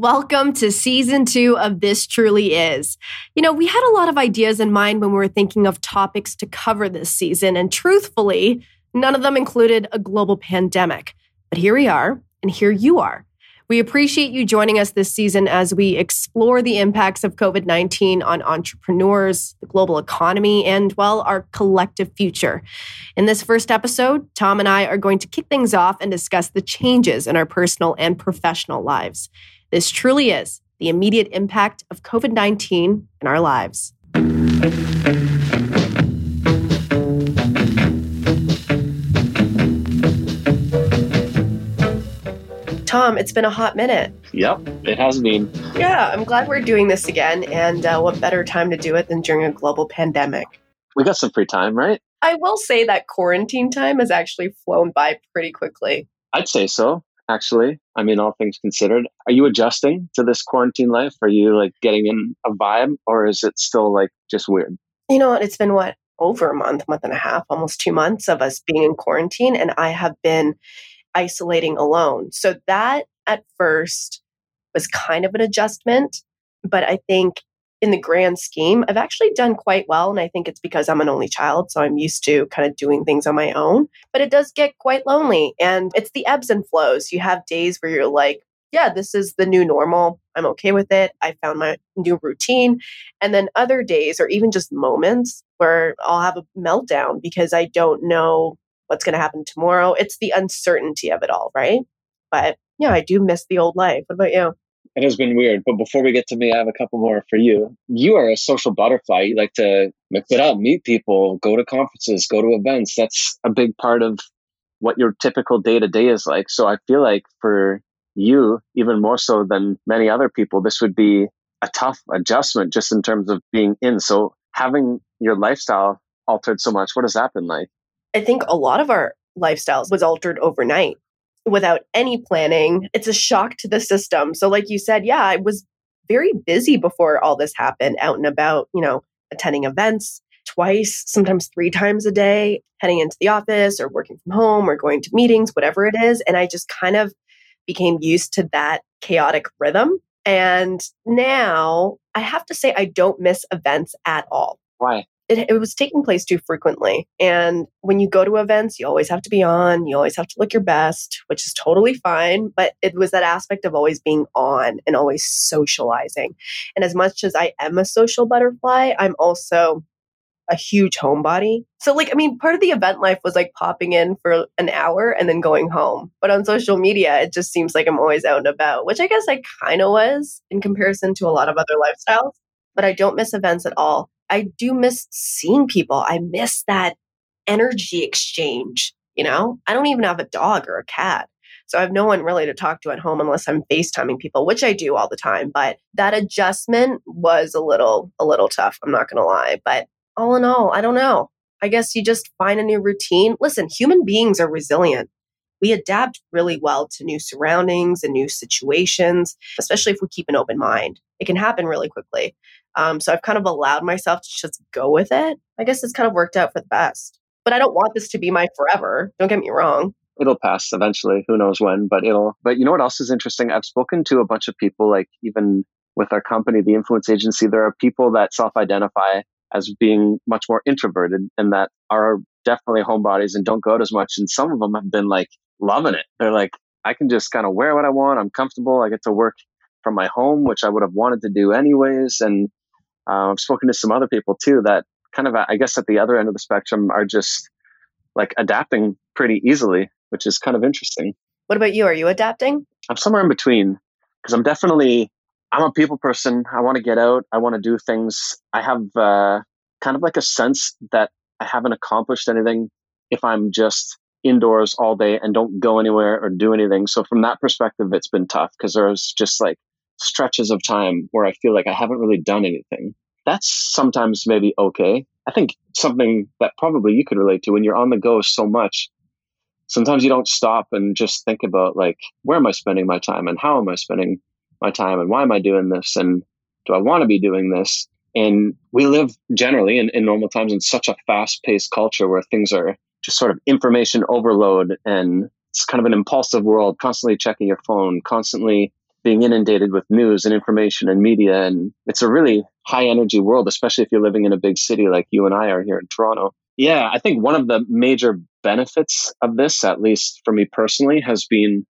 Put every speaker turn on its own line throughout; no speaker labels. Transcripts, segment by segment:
Welcome to season two of This Truly Is. You know, we had a lot of ideas in mind when we were thinking of topics to cover this season, and truthfully, none of them included a global pandemic. But here we are, and here you are. We appreciate you joining us this season as we explore the impacts of COVID 19 on entrepreneurs, the global economy, and, well, our collective future. In this first episode, Tom and I are going to kick things off and discuss the changes in our personal and professional lives. This truly is the immediate impact of COVID 19 in our lives. Tom, it's been a hot minute.
Yep, it has been.
Yeah, I'm glad we're doing this again. And uh, what better time to do it than during a global pandemic?
We got some free time, right?
I will say that quarantine time has actually flown by pretty quickly.
I'd say so actually. I mean, all things considered. Are you adjusting to this quarantine life? Are you like getting in a vibe or is it still like just weird?
You know what? It's been what? Over a month, month and a half, almost two months of us being in quarantine. And I have been isolating alone. So that at first was kind of an adjustment. But I think in the grand scheme, I've actually done quite well. And I think it's because I'm an only child. So I'm used to kind of doing things on my own. But it does get quite lonely. And it's the ebbs and flows. You have days where you're like, yeah, this is the new normal. I'm okay with it. I found my new routine. And then other days, or even just moments where I'll have a meltdown because I don't know what's going to happen tomorrow. It's the uncertainty of it all, right? But yeah, I do miss the old life. What about you?
It has been weird, but before we get to me, I have a couple more for you. You are a social butterfly. You like to mix it up, meet people, go to conferences, go to events. That's a big part of what your typical day to day is like. So I feel like for you, even more so than many other people, this would be a tough adjustment just in terms of being in. So having your lifestyle altered so much, what has that been like?
I think a lot of our lifestyles was altered overnight without any planning. It's a shock to the system. So, like you said, yeah, I was very busy before all this happened, out and about, you know, attending events twice, sometimes three times a day, heading into the office or working from home or going to meetings, whatever it is. And I just kind of became used to that chaotic rhythm. And now I have to say, I don't miss events at all.
Why?
It, it, was taking place too frequently. And when you go to events, you always have to be on, you always have to look your best, which is totally fine. But it was that aspect of always being on and always socializing. And as much as I am a social butterfly, I'm also a huge homebody. So, like, I mean, part of the event life was like popping in for an hour and then going home. But on social media, it just seems like I'm always out and about, which I guess I kind of was in comparison to a lot of other lifestyles. But I don't miss events at all. I do miss seeing people. I miss that energy exchange. You know, I don't even have a dog or a cat. So I have no one really to talk to at home unless I'm FaceTiming people, which I do all the time. But that adjustment was a little, a little tough. I'm not going to lie. But all in all, I don't know. I guess you just find a new routine. Listen, human beings are resilient. We adapt really well to new surroundings and new situations, especially if we keep an open mind. It can happen really quickly. Um, so I've kind of allowed myself to just go with it. I guess it's kind of worked out for the best. But I don't want this to be my forever. Don't get me wrong.
It'll pass eventually. Who knows when, but it'll. But you know what else is interesting? I've spoken to a bunch of people, like even with our company, the influence agency, there are people that self identify as being much more introverted and that are definitely homebodies and don't go out as much. And some of them have been like loving it. They're like, I can just kind of wear what I want. I'm comfortable. I get to work from my home, which I would have wanted to do anyways. And uh, I've spoken to some other people too that kind of, I guess, at the other end of the spectrum are just like adapting pretty easily, which is kind of interesting.
What about you? Are you adapting?
I'm somewhere in between because I'm definitely I'm a people person. I want to get out. I want to do things. I have uh, kind of like a sense that I haven't accomplished anything if I'm just indoors all day and don't go anywhere or do anything. So from that perspective, it's been tough because there's just like stretches of time where I feel like I haven't really done anything. That's sometimes maybe okay. I think something that probably you could relate to when you're on the go so much. Sometimes you don't stop and just think about like, where am I spending my time and how am I spending my time and why am I doing this and do I want to be doing this? And we live generally in, in normal times in such a fast paced culture where things are just sort of information overload and it's kind of an impulsive world, constantly checking your phone, constantly being inundated with news and information and media. And it's a really high energy world, especially if you're living in a big city like you and I are here in Toronto. Yeah, I think one of the major benefits of this, at least for me personally, has been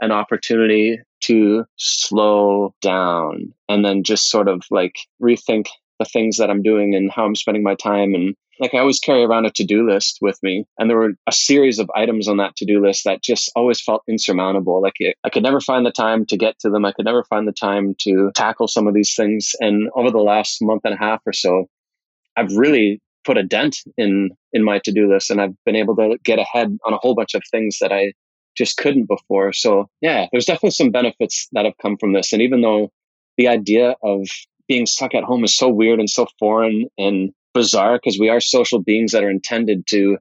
an opportunity to slow down and then just sort of like rethink the things that I'm doing and how I'm spending my time. And like I always carry around a to do list with me. And there were a series of items on that to do list that just always felt insurmountable. Like it, I could never find the time to get to them. I could never find the time to tackle some of these things. And over the last month and a half or so, I've really put a dent in in my to-do list and I've been able to get ahead on a whole bunch of things that I just couldn't before. So, yeah, there's definitely some benefits that have come from this and even though the idea of being stuck at home is so weird and so foreign and bizarre because we are social beings that are intended to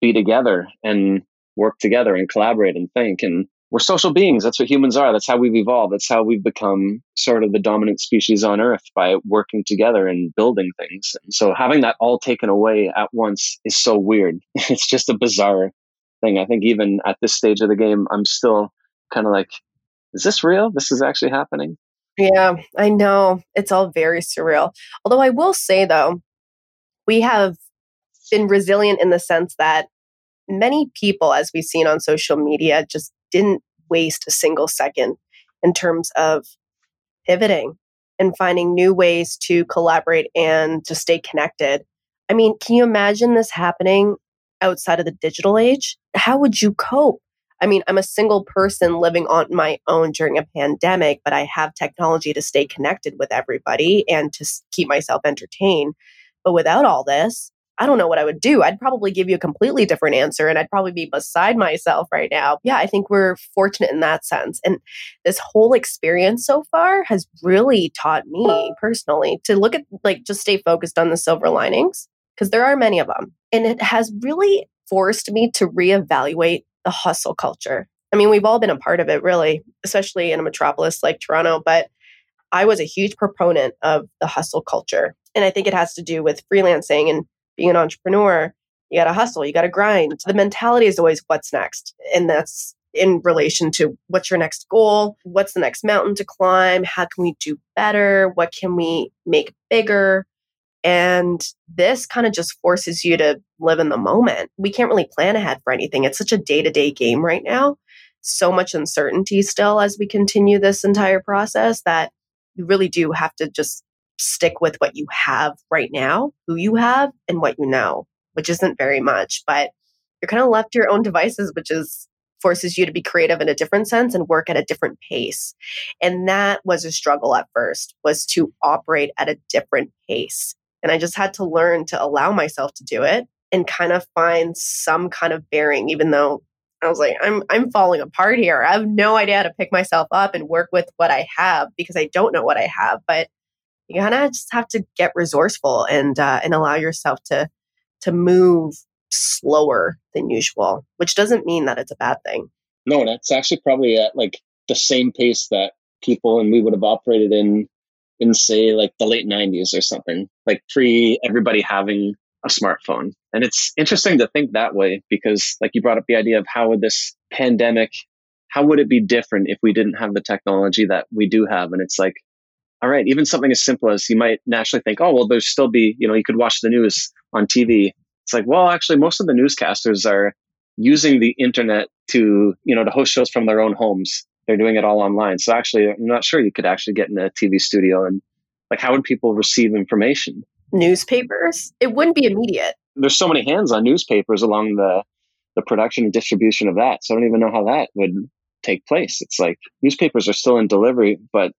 be together and work together and collaborate and think. And we're social beings. That's what humans are. That's how we've evolved. That's how we've become sort of the dominant species on Earth by working together and building things. And so having that all taken away at once is so weird. It's just a bizarre thing. I think even at this stage of the game, I'm still kind of like, is this real? This is actually happening?
Yeah, I know. It's all very surreal. Although I will say, though, we have been resilient in the sense that many people, as we've seen on social media, just didn't waste a single second in terms of pivoting and finding new ways to collaborate and to stay connected. I mean, can you imagine this happening outside of the digital age? How would you cope? I mean, I'm a single person living on my own during a pandemic, but I have technology to stay connected with everybody and to keep myself entertained. But without all this, I don't know what I would do. I'd probably give you a completely different answer and I'd probably be beside myself right now. Yeah, I think we're fortunate in that sense. And this whole experience so far has really taught me personally to look at, like, just stay focused on the silver linings because there are many of them. And it has really forced me to reevaluate the hustle culture. I mean, we've all been a part of it, really, especially in a metropolis like Toronto, but I was a huge proponent of the hustle culture. And I think it has to do with freelancing and being an entrepreneur. You got to hustle, you got to grind. The mentality is always what's next. And that's in relation to what's your next goal? What's the next mountain to climb? How can we do better? What can we make bigger? And this kind of just forces you to live in the moment. We can't really plan ahead for anything. It's such a day to day game right now. So much uncertainty still as we continue this entire process that you really do have to just stick with what you have right now, who you have, and what you know, which isn't very much. But you're kind of left to your own devices, which is forces you to be creative in a different sense and work at a different pace. And that was a struggle at first, was to operate at a different pace. And I just had to learn to allow myself to do it and kind of find some kind of bearing, even though I was like, I'm I'm falling apart here. I have no idea how to pick myself up and work with what I have because I don't know what I have. But you kind of just have to get resourceful and uh, and allow yourself to to move slower than usual, which doesn't mean that it's a bad thing.
No, that's actually probably at like the same pace that people and we would have operated in in say like the late 90s or something like pre everybody having a smartphone. And it's interesting to think that way because like you brought up the idea of how would this pandemic how would it be different if we didn't have the technology that we do have? And it's like all right even something as simple as you might naturally think oh well there's still be you know you could watch the news on tv it's like well actually most of the newscasters are using the internet to you know to host shows from their own homes they're doing it all online. So actually, I'm not sure you could actually get in a TV studio and like how would people receive information?
Newspapers? It wouldn't be immediate.
There's so many hands on newspapers along the the production and distribution of that. So I don't even know how that would take place. It's like newspapers are still in delivery, but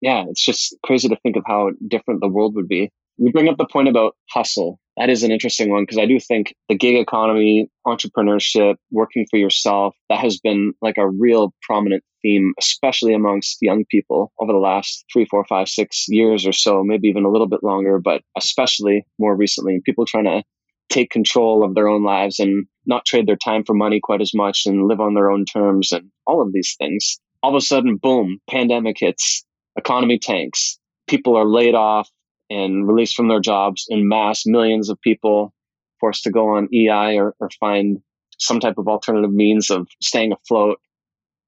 yeah, it's just crazy to think of how different the world would be. You bring up the point about hustle that is an interesting one because I do think the gig economy, entrepreneurship, working for yourself, that has been like a real prominent theme, especially amongst young people over the last three, four, five, six years or so, maybe even a little bit longer, but especially more recently, people trying to take control of their own lives and not trade their time for money quite as much and live on their own terms and all of these things. All of a sudden, boom, pandemic hits, economy tanks, people are laid off, and released from their jobs in mass, millions of people forced to go on EI or, or find some type of alternative means of staying afloat.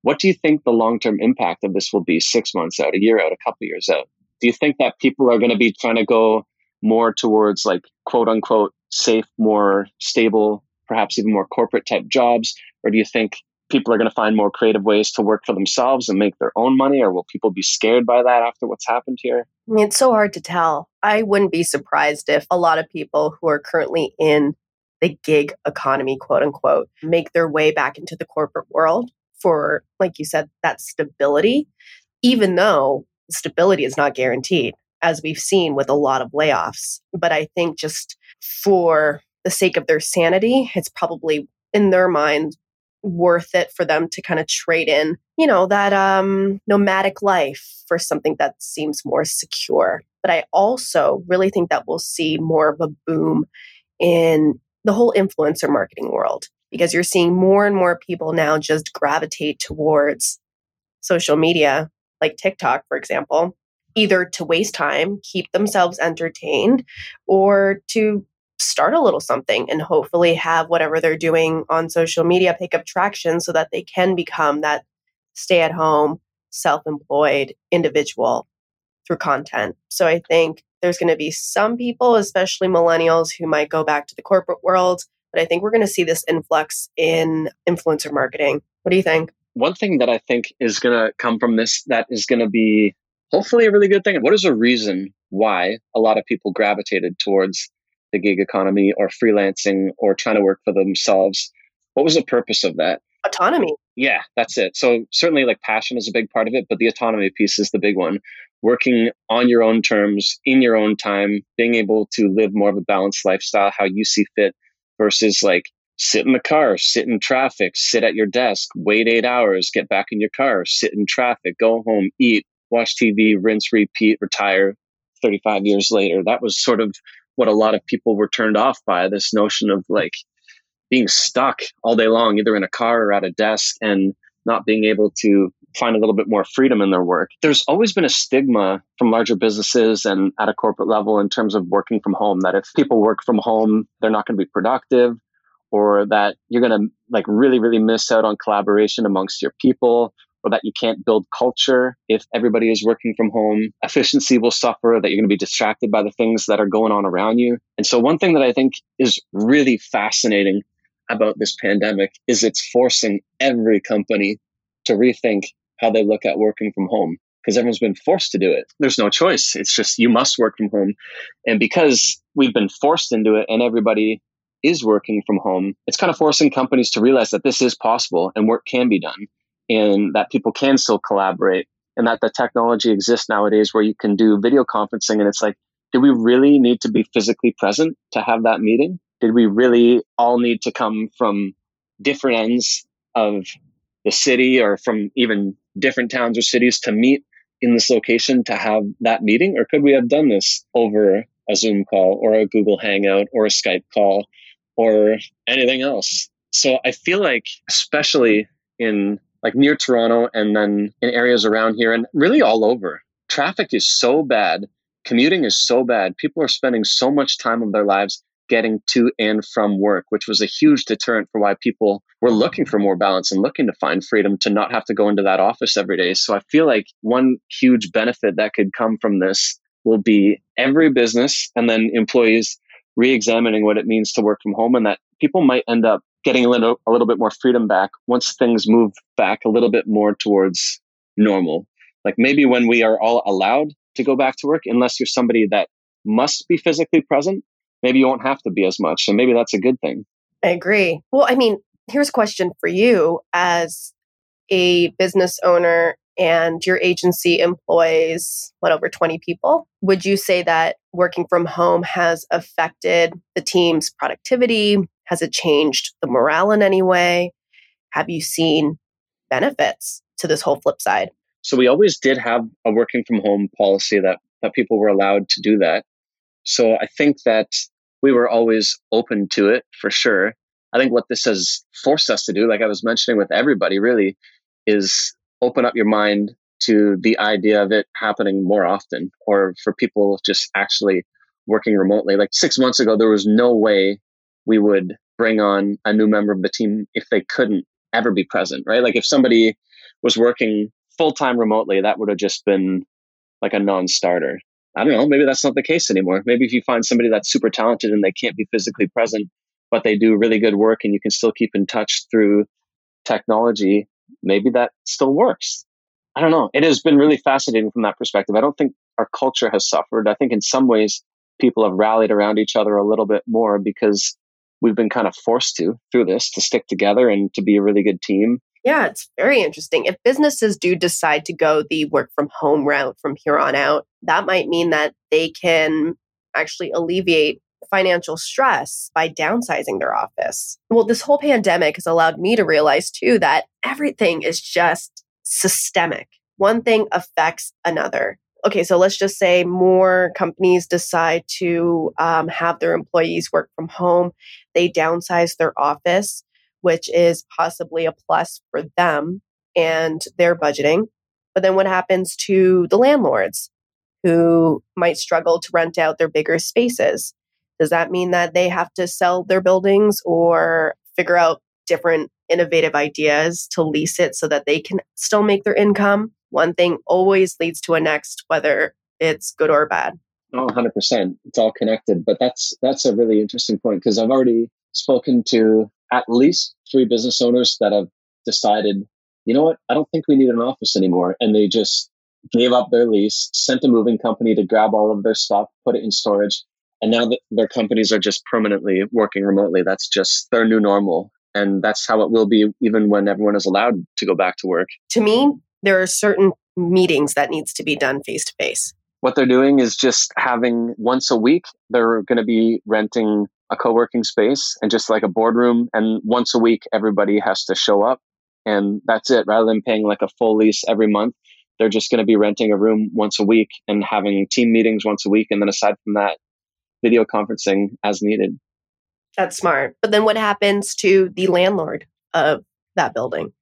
What do you think the long term impact of this will be six months out, a year out, a couple years out? Do you think that people are going to be trying to go more towards like quote unquote safe, more stable, perhaps even more corporate type jobs? Or do you think people are going to find more creative ways to work for themselves and make their own money? Or will people be scared by that after what's happened here?
It's so hard to tell. I wouldn't be surprised if a lot of people who are currently in the gig economy, quote unquote, make their way back into the corporate world for, like you said, that stability, even though stability is not guaranteed, as we've seen with a lot of layoffs. But I think just for the sake of their sanity, it's probably in their mind worth it for them to kind of trade in, you know, that um, nomadic life for something that seems more secure. But I also really think that we'll see more of a boom in the whole influencer marketing world because you're seeing more and more people now just gravitate towards social media, like TikTok, for example, either to waste time, keep themselves entertained, or to start a little something and hopefully have whatever they're doing on social media pick up traction so that they can become that stay at home, self employed individual through content. So I think there's going to be some people, especially millennials, who might go back to the corporate world. But I think we're going to see this influx in influencer marketing. What do you think?
One thing that I think is going to come from this that is going to be hopefully a really good thing. What is a reason why a lot of people gravitated towards the gig economy or freelancing or trying to work for themselves. What was the purpose of that?
Autonomy.
Yeah, that's it. So certainly like passion is a big part of it, but the autonomy piece is the big one. Working on your own terms, in your own time, being able to live more of a balanced lifestyle, how you see fit versus like sit in the car, sit in traffic, sit at your desk, wait eight hours, get back in your car, sit in traffic, go home, eat, watch TV, rinse, repeat, retire 35 years later. That was sort of what a lot of people were turned off by this notion of like being stuck all day long, either in a car or at a desk and not being able to find a little bit more freedom in their work. There's always been a stigma from larger businesses and at a corporate level in terms of working from home that if people work from home, they're not going to be productive or that you're going to like really really miss out on collaboration amongst your people or that you can't build culture if everybody is working from home. Efficiency will suffer, that you're going to be distracted by the things that are going on around you. And so, one thing that I think is really fascinating about this pandemic is it's forcing every company to rethink how they look at working from home because everyone's been forced to do it. There's no choice. It's just you must work from home. And because we've been forced into it and everybody is working from home, it's kind of forcing companies to realize that this is possible and work can be done and that people can still collaborate and that the technology exists nowadays where you can do video conferencing and it's like do we really need to be physically present to have that meeting did we really all need to come from different ends of the city or from even different towns or cities to meet in this location to have that meeting or could we have done this over a zoom call or a google hangout or a skype call or anything else so i feel like especially in like near Toronto and then in areas around here and really all over. Traffic is so bad. Commuting is so bad. People are spending so much time of their lives getting to and from work, which was a huge deterrent for why people were looking for more balance and looking to find freedom to not have to go into that office every day. So I feel like one huge benefit that could come from this will be every business and then employees re-examining what it means to work from home and that people might end up getting a little a little bit more freedom back once things move back a little bit more towards normal. Like maybe when we are all allowed to go back to work, unless you're somebody that must be physically present, maybe you won't have to be as much. So maybe that's a good thing.
I agree. Well, I mean, here's a question for you as a business owner and your agency employs what over 20 people would you say that working from home has affected the team's productivity has it changed the morale in any way? Have you seen benefits to this whole flip side?
So we always did have a working from home policy that that people were allowed to do that. So I think that we were always open to it for sure. I think what this has forced us to do, like I was mentioning with everybody, really, is open up your mind to the idea of it happening more often or for people just actually working remotely. Like six months ago, there was no way we would bring on a new member of the team if they couldn't ever be present, right? Like if somebody was working full time remotely, that would have just been like a non starter. I don't know. Maybe that's not the case anymore. Maybe if you find somebody that's super talented and they can't be physically present, but they do really good work and you can still keep in touch through technology, maybe that still works. I don't know. It has been really fascinating from that perspective. I don't think our culture has suffered. I think in some ways people have rallied around each other a little bit more because we've been kind of forced to through this to stick together and to be a really good team.
Yeah, it's very interesting. If businesses do decide to go the work from home route from here on out, that might mean that they can actually alleviate financial stress by downsizing their office. Well, this whole pandemic has allowed me to realize too that everything is just systemic. One thing affects another. Okay, so let's just say more companies decide to um, have their employees work from home. They downsize their office, which is possibly a plus for them and their budgeting. But then what happens to the landlords who might struggle to rent out their bigger spaces? Does that mean that they have to sell their buildings or figure out different innovative ideas to lease it so that they can still make their income? One thing always leads to a next, whether it's good or bad.
Oh, 100%. It's all connected. But that's that's a really interesting point because I've already spoken to at least three business owners that have decided, you know what, I don't think we need an office anymore. And they just gave up their lease, sent a moving company to grab all of their stuff, put it in storage, and now that their companies are just permanently working remotely, that's just their new normal. And that's how it will be even when everyone is allowed to go back to work.
To me, there are certain meetings that needs to be done face to face.
What they're doing is just having once a week, they're going to be renting a co-working space and just like a boardroom and once a week everybody has to show up and that's it rather than paying like a full lease every month they're just going to be renting a room once a week and having team meetings once a week and then aside from that video conferencing as needed.
That's smart. But then what happens to the landlord of that building?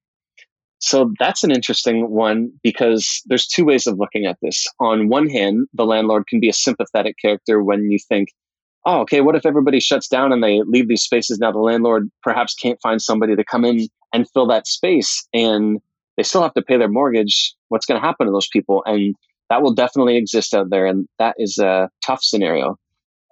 So that's an interesting one because there's two ways of looking at this. On one hand, the landlord can be a sympathetic character when you think, oh, okay, what if everybody shuts down and they leave these spaces? Now the landlord perhaps can't find somebody to come in and fill that space and they still have to pay their mortgage. What's going to happen to those people? And that will definitely exist out there. And that is a tough scenario.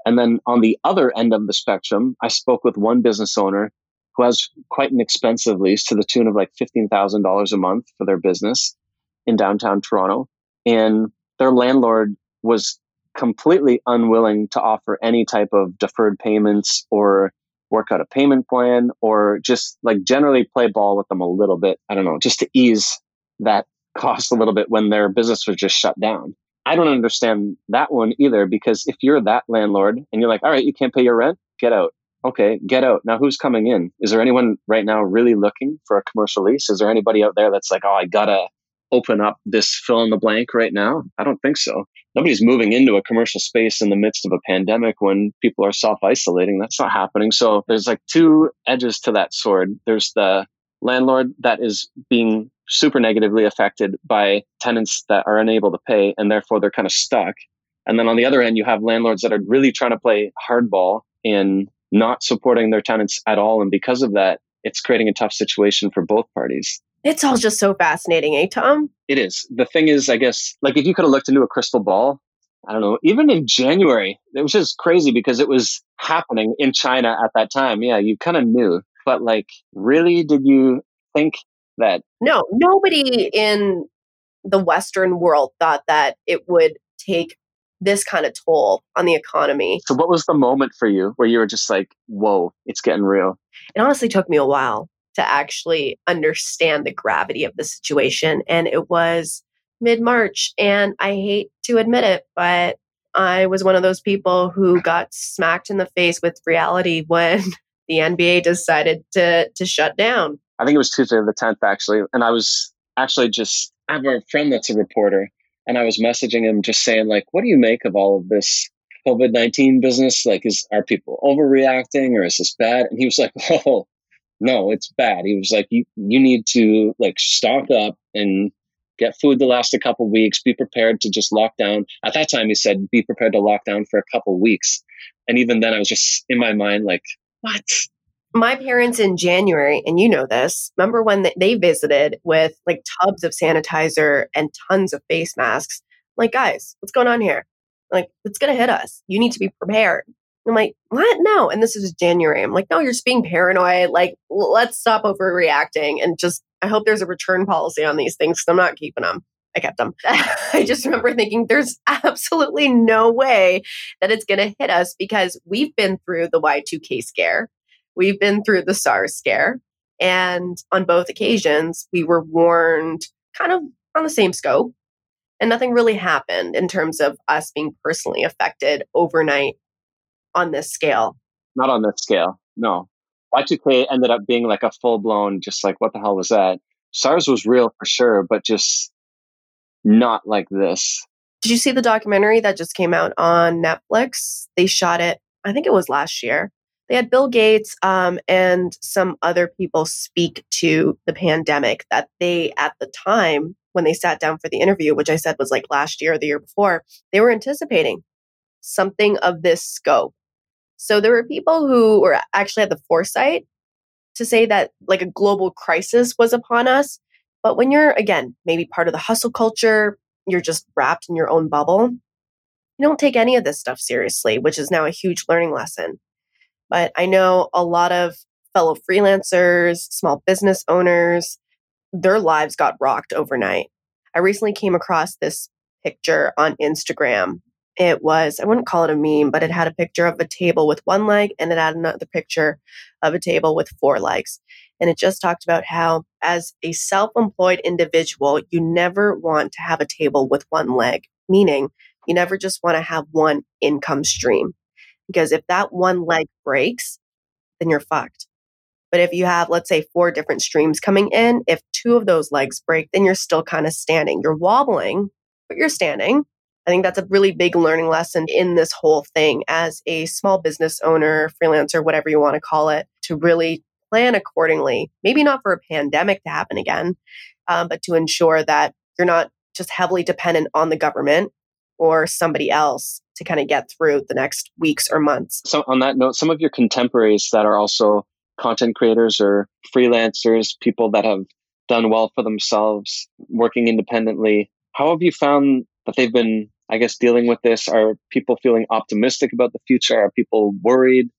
And then on the other end of the spectrum, I spoke with one business owner who has quite an expensive lease to the tune of like $15,000 a month for their business in downtown Toronto. And their landlord was completely unwilling to offer any type of deferred payments or work out a payment plan or just like generally play ball with them a little bit. I don't know, just to ease that cost a little bit when their business was just shut down. I don't understand that one either because if you're that landlord and you're like, all right, you can't pay your rent, get out. Okay, get out. Now who's coming in? Is there anyone right now really looking for a commercial lease? Is there anybody out there that's like, oh, I gotta open up this fill in the blank right now? I don't think so. Nobody's moving into a commercial space in the midst of a pandemic when people are self isolating. That's not happening. So there's like two edges to that sword. There's the landlord that is being super negatively affected by tenants that are unable to pay and therefore they're kind of stuck. And then on the other end, you have landlords that are really trying to play hardball in not supporting their tenants at all. And because of that, it's creating a tough situation for both parties.
It's all just so fascinating, eh, Tom?
It is. The thing is, I guess, like if you could have looked into a crystal ball, I don't know, even in January, it was just crazy because it was happening in China at that time. Yeah, you kind of knew. But like, really, did you think that.
No, nobody in the Western world thought that it would take this kind of toll on the economy.
So, what was the moment for you where you were just like, whoa, it's getting real?
It honestly took me a while to actually understand the gravity of the situation. And it was mid March. And I hate to admit it, but I was one of those people who got smacked in the face with reality when the NBA decided to, to shut down.
I think it was Tuesday the 10th, actually. And I was actually just, I have a friend that's a reporter, and I was messaging him just saying, like, what do you make of all of this COVID 19 business? Like, is are people overreacting or is this bad? And he was like, oh, no, it's bad. He was like, you, you need to like stock up and get food to last a couple weeks, be prepared to just lock down. At that time, he said, be prepared to lock down for a couple weeks. And even then, I was just in my mind, like, what?
My parents in January, and you know this, remember when they visited with like tubs of sanitizer and tons of face masks? Like, guys, what's going on here? Like, it's going to hit us. You need to be prepared. I'm like, what? No. And this is January. I'm like, no, you're just being paranoid. Like, let's stop overreacting and just, I hope there's a return policy on these things because I'm not keeping them. I kept them. I just remember thinking there's absolutely no way that it's going to hit us because we've been through the Y2K scare. We've been through the SARS scare. And on both occasions, we were warned kind of on the same scope. And nothing really happened in terms of us being personally affected overnight on this scale.
Not on this scale, no. Y2K ended up being like a full blown, just like, what the hell was that? SARS was real for sure, but just not like this.
Did you see the documentary that just came out on Netflix? They shot it, I think it was last year. They had Bill Gates um, and some other people speak to the pandemic that they, at the time, when they sat down for the interview, which I said was like last year or the year before, they were anticipating something of this scope. So there were people who were actually had the foresight to say that like a global crisis was upon us. But when you're, again, maybe part of the hustle culture, you're just wrapped in your own bubble, you don't take any of this stuff seriously, which is now a huge learning lesson. But I know a lot of fellow freelancers, small business owners, their lives got rocked overnight. I recently came across this picture on Instagram. It was, I wouldn't call it a meme, but it had a picture of a table with one leg and it had another picture of a table with four legs. And it just talked about how, as a self employed individual, you never want to have a table with one leg, meaning you never just want to have one income stream. Because if that one leg breaks, then you're fucked. But if you have, let's say, four different streams coming in, if two of those legs break, then you're still kind of standing. You're wobbling, but you're standing. I think that's a really big learning lesson in this whole thing as a small business owner, freelancer, whatever you want to call it, to really plan accordingly. Maybe not for a pandemic to happen again, um, but to ensure that you're not just heavily dependent on the government or somebody else to kind of get through the next weeks or months.
So, on that note, some of your contemporaries that are also content creators or freelancers, people that have done well for themselves, working independently, how have you found that they've been, I guess, dealing with this? Are people feeling optimistic about the future? Are people worried?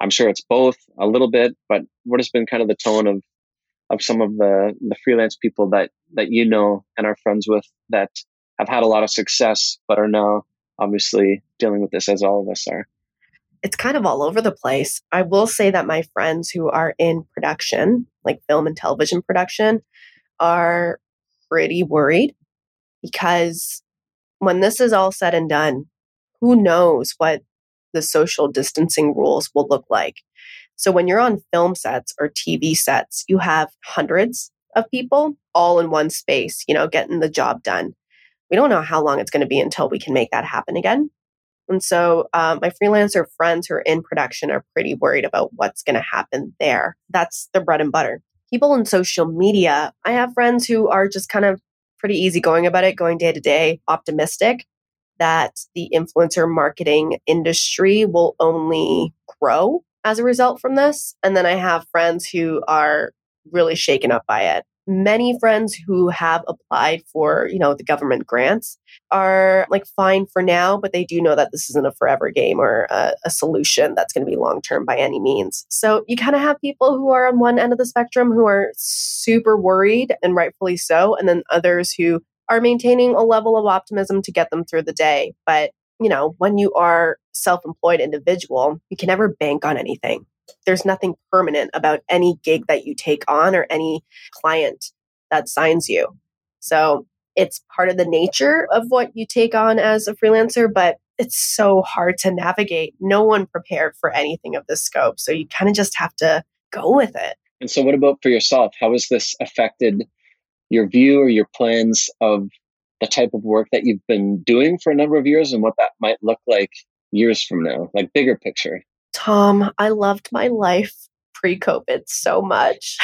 I'm sure it's both a little bit, but what has been kind of the tone of of some of the the freelance people that that you know and are friends with that have had a lot of success but are now obviously dealing with this as all of us are?
It's kind of all over the place. I will say that my friends who are in production, like film and television production, are pretty worried because when this is all said and done, who knows what the social distancing rules will look like. So when you're on film sets or TV sets, you have hundreds of people all in one space, you know, getting the job done. We don't know how long it's going to be until we can make that happen again. And so uh, my freelancer friends who are in production are pretty worried about what's going to happen there. That's the bread and butter. People in social media, I have friends who are just kind of pretty easygoing about it, going day to day, optimistic that the influencer marketing industry will only grow as a result from this. And then I have friends who are really shaken up by it. Many friends who have applied for, you know, the government grants are like fine for now, but they do know that this isn't a forever game or a, a solution that's going to be long term by any means. So you kind of have people who are on one end of the spectrum who are super worried and rightfully so, and then others who are maintaining a level of optimism to get them through the day. But, you know, when you are self-employed individual, you can never bank on anything. There's nothing permanent about any gig that you take on or any client that signs you. So it's part of the nature of what you take on as a freelancer, but it's so hard to navigate. No one prepared for anything of this scope. So you kind of just have to go with it.
And so, what about for yourself? How has this affected your view or your plans of the type of work that you've been doing for a number of years and what that might look like years from now, like bigger picture?
Tom, I loved my life pre COVID so much.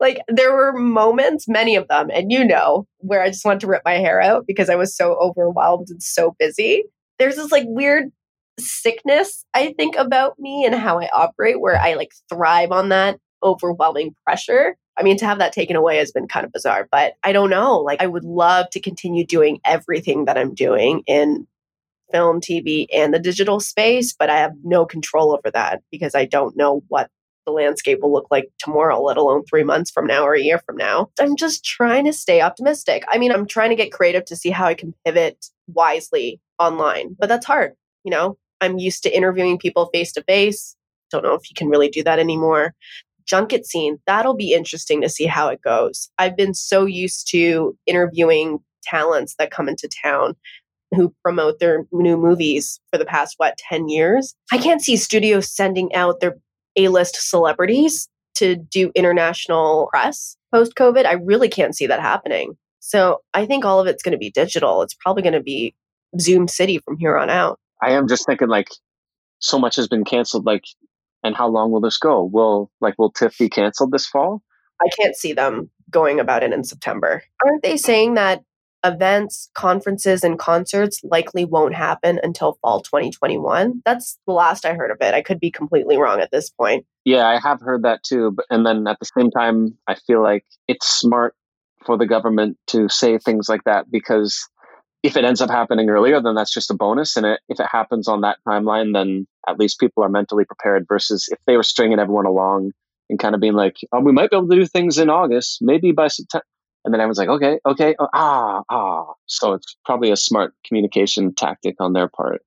like there were moments, many of them, and you know, where I just wanted to rip my hair out because I was so overwhelmed and so busy. There's this like weird sickness, I think, about me and how I operate, where I like thrive on that overwhelming pressure. I mean, to have that taken away has been kind of bizarre, but I don't know. Like, I would love to continue doing everything that I'm doing in film, TV, and the digital space, but I have no control over that because I don't know what the landscape will look like tomorrow, let alone three months from now or a year from now. I'm just trying to stay optimistic. I mean, I'm trying to get creative to see how I can pivot wisely online, but that's hard. You know, I'm used to interviewing people face to face. Don't know if you can really do that anymore. Junket scene, that'll be interesting to see how it goes. I've been so used to interviewing talents that come into town who promote their new movies for the past what 10 years i can't see studios sending out their a-list celebrities to do international press post covid i really can't see that happening. So i think all of it's going to be digital. It's probably going to be zoom city from here on out.
I am just thinking like so much has been canceled like and how long will this go? Will like will tiff be canceled this fall?
I can't see them going about it in september. Aren't they saying that events, conferences, and concerts likely won't happen until fall 2021. That's the last I heard of it. I could be completely wrong at this point.
Yeah, I have heard that too. But, and then at the same time, I feel like it's smart for the government to say things like that because if it ends up happening earlier, then that's just a bonus. And it, if it happens on that timeline, then at least people are mentally prepared versus if they were stringing everyone along and kind of being like, oh, we might be able to do things in August, maybe by September. And then everyone's like, okay, okay, oh, ah, ah. So it's probably a smart communication tactic on their part.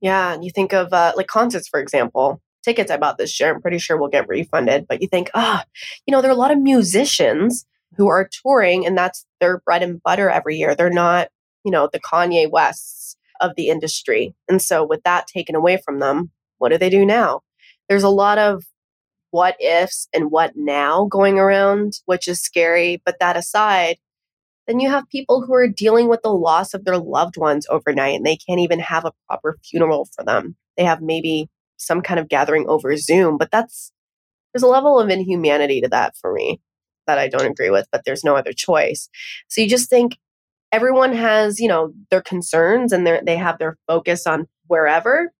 Yeah. And you think of uh, like concerts, for example. Tickets I bought this year, I'm pretty sure will get refunded. But you think, ah, oh, you know, there are a lot of musicians who are touring and that's their bread and butter every year. They're not, you know, the Kanye Wests of the industry. And so with that taken away from them, what do they do now? There's a lot of what ifs and what now going around, which is scary. But that aside, then you have people who are dealing with the loss of their loved ones overnight and they can't even have a proper funeral for them. They have maybe some kind of gathering over Zoom, but that's there's a level of inhumanity to that for me that I don't agree with, but there's no other choice. So you just think everyone has, you know, their concerns and they they have their focus on wherever,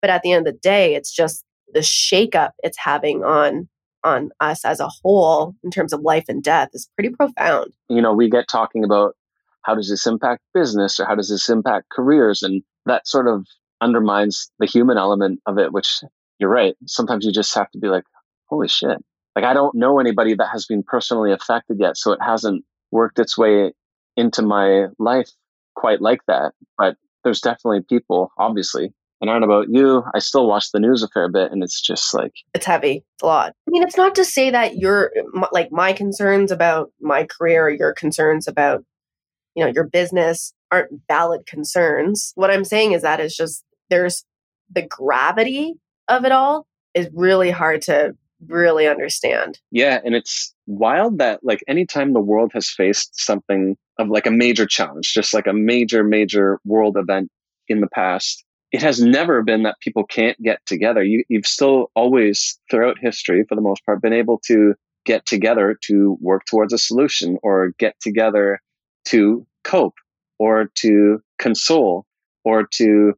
but at the end of the day, it's just the shakeup it's having on on us as a whole in terms of life and death is pretty profound.
You know, we get talking about how does this impact business or how does this impact careers and that sort of undermines the human element of it which you're right sometimes you just have to be like holy shit like i don't know anybody that has been personally affected yet so it hasn't worked its way into my life quite like that but there's definitely people obviously and I don't know about you, I still watch the news a fair bit and it's just like.
It's heavy. It's a lot. I mean, it's not to say that your, like, my concerns about my career or your concerns about, you know, your business aren't valid concerns. What I'm saying is that it's just there's the gravity of it all is really hard to really understand.
Yeah. And it's wild that, like, anytime the world has faced something of like a major challenge, just like a major, major world event in the past, it has never been that people can't get together. You, you've still always, throughout history, for the most part, been able to get together to work towards a solution or get together to cope or to console or to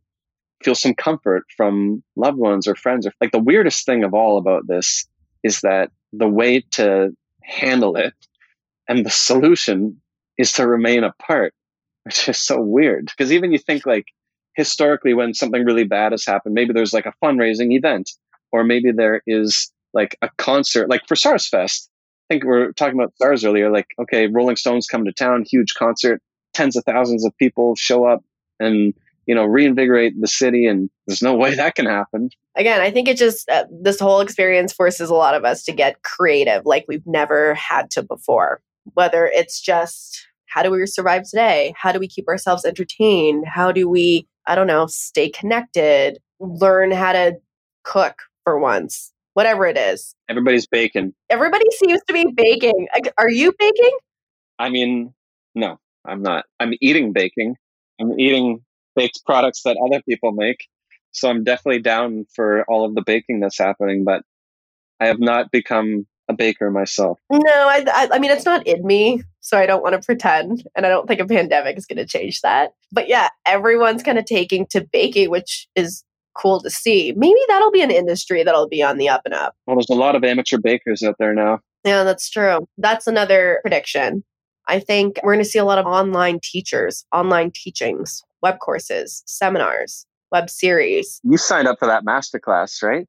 feel some comfort from loved ones or friends. Or like the weirdest thing of all about this is that the way to handle it and the solution is to remain apart, which is so weird. Because even you think like historically when something really bad has happened maybe there's like a fundraising event or maybe there is like a concert. Like for SARS Fest I think we are talking about SARS earlier like okay Rolling Stones come to town huge concert tens of thousands of people show up and you know reinvigorate the city and there's no way that can happen.
Again i think it just uh, this whole experience forces a lot of us to get creative like we've never had to before. Whether it's just how do we survive today? How do we keep ourselves entertained? How do we I don't know, stay connected, learn how to cook for once, whatever it is.
Everybody's baking.
Everybody seems to be baking. Are you baking?
I mean, no, I'm not. I'm eating baking. I'm eating baked products that other people make. So I'm definitely down for all of the baking that's happening, but I have not become a baker myself.
No, I, I, I mean, it's not in me. So I don't want to pretend. And I don't think a pandemic is going to change that. But yeah, everyone's kind of taking to baking, which is cool to see. Maybe that'll be an industry that'll be on the up and up.
Well, there's a lot of amateur bakers out there now.
Yeah, that's true. That's another prediction. I think we're going to see a lot of online teachers, online teachings, web courses, seminars, web series.
You signed up for that masterclass, right?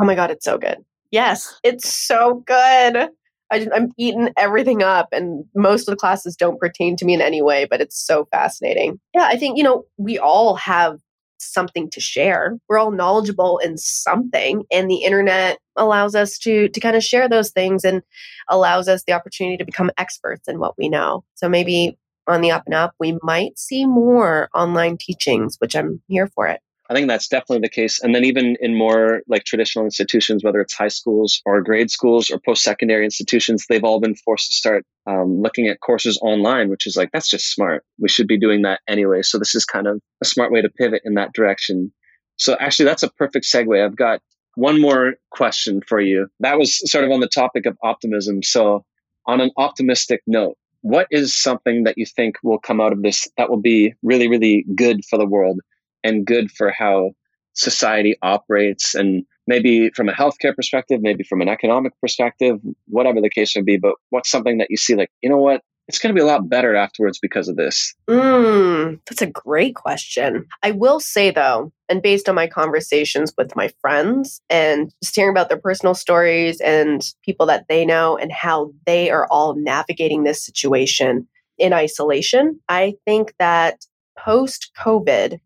Oh my God, it's so good. Yes, it's so good. I, am eating everything up, and most of the classes don't pertain to me in any way, but it's so fascinating. Yeah, I think, you know, we all have something to share. We're all knowledgeable in something, and the internet allows us to to kind of share those things and allows us the opportunity to become experts in what we know. So maybe on the up and up, we might see more online teachings, which I'm here for it.
I think that's definitely the case. And then even in more like traditional institutions, whether it's high schools or grade schools or post-secondary institutions, they've all been forced to start um, looking at courses online, which is like, that's just smart. We should be doing that anyway. So this is kind of a smart way to pivot in that direction. So actually, that's a perfect segue. I've got one more question for you. That was sort of on the topic of optimism. So on an optimistic note, what is something that you think will come out of this that will be really, really good for the world? And good for how society operates and maybe from a healthcare perspective, maybe from an economic perspective, whatever the case may be. But what's something that you see like, you know what? It's going to be a lot better afterwards because of this.
Mm, that's a great question. I will say, though, and based on my conversations with my friends and just hearing about their personal stories and people that they know and how they are all navigating this situation in isolation, I think that post COVID,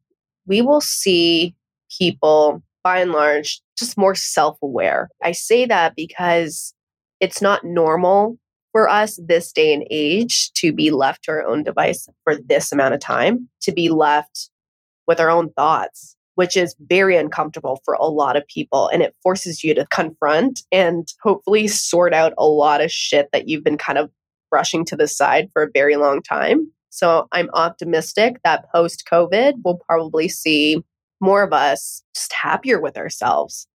we will see people by and large just more self aware. I say that because it's not normal for us this day and age to be left to our own device for this amount of time, to be left with our own thoughts, which is very uncomfortable for a lot of people. And it forces you to confront and hopefully sort out a lot of shit that you've been kind of brushing to the side for a very long time. So I'm optimistic that post COVID, we'll probably see more of us just happier with ourselves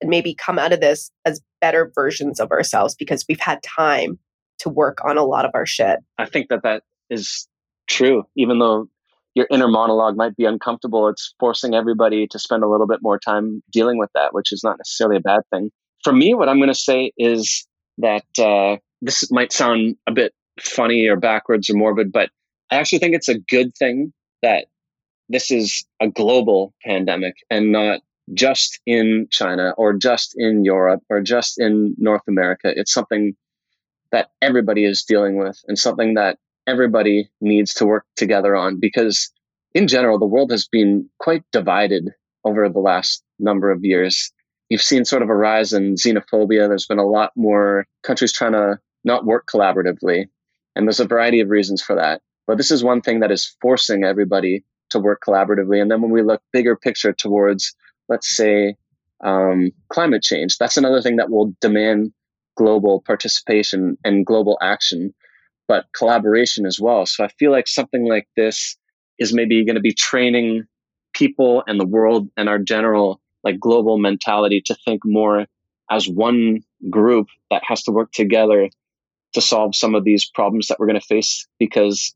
and maybe come out of this as better versions of ourselves because we've had time to work on a lot of our shit.
I think that that is true. Even though your inner monologue might be uncomfortable, it's forcing everybody to spend a little bit more time dealing with that, which is not necessarily a bad thing. For me, what I'm going to say is that uh, this might sound a bit funny or backwards or morbid, but I actually think it's a good thing that this is a global pandemic and not just in China or just in Europe or just in North America. It's something that everybody is dealing with and something that everybody needs to work together on because in general, the world has been quite divided over the last number of years. You've seen sort of a rise in xenophobia. There's been a lot more countries trying to not work collaboratively. And there's a variety of reasons for that. But this is one thing that is forcing everybody to work collaboratively. And then when we look bigger picture towards, let's say, um, climate change, that's another thing that will demand global participation and global action, but collaboration as well. So I feel like something like this is maybe going to be training people and the world and our general like global mentality to think more as one group that has to work together to solve some of these problems that we're going to face because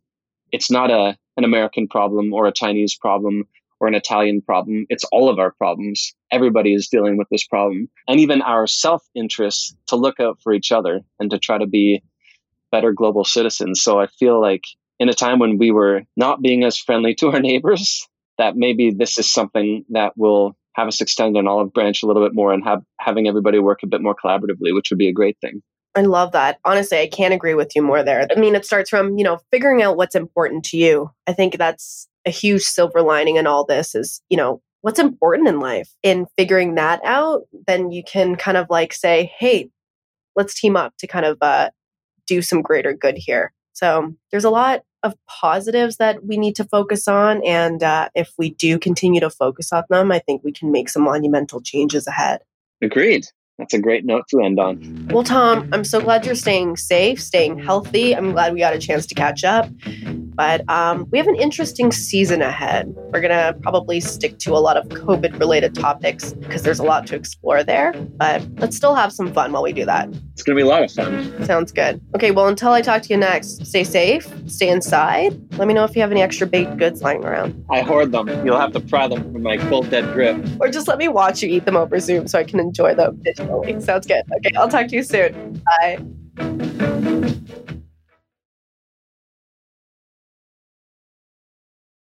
it's not a an American problem or a Chinese problem or an Italian problem. It's all of our problems. Everybody is dealing with this problem. And even our self interest to look out for each other and to try to be better global citizens. So I feel like in a time when we were not being as friendly to our neighbors, that maybe this is something that will have us extend an olive branch a little bit more and have having everybody work a bit more collaboratively, which would be a great thing.
I love that. Honestly, I can't agree with you more there. I mean, it starts from, you know, figuring out what's important to you. I think that's a huge silver lining in all this is, you know, what's important in life. In figuring that out, then you can kind of like say, hey, let's team up to kind of uh, do some greater good here. So there's a lot of positives that we need to focus on. And uh, if we do continue to focus on them, I think we can make some monumental changes ahead.
Agreed that's a great note to end on.
Well, Tom, I'm so glad you're staying safe, staying healthy. I'm glad we got a chance to catch up. But um, we have an interesting season ahead. We're going to probably stick to a lot of COVID related topics because there's a lot to explore there. But let's still have some fun while we do that.
It's going to be a lot of fun.
Sounds good. Okay, well, until I talk to you next, stay safe, stay inside. Let me know if you have any extra baked goods lying around.
I hoard them. You'll have to pry them from my cold dead grip.
Or just let me watch you eat them over Zoom so I can enjoy them digitally. Sounds good. Okay, I'll talk to you soon. Bye.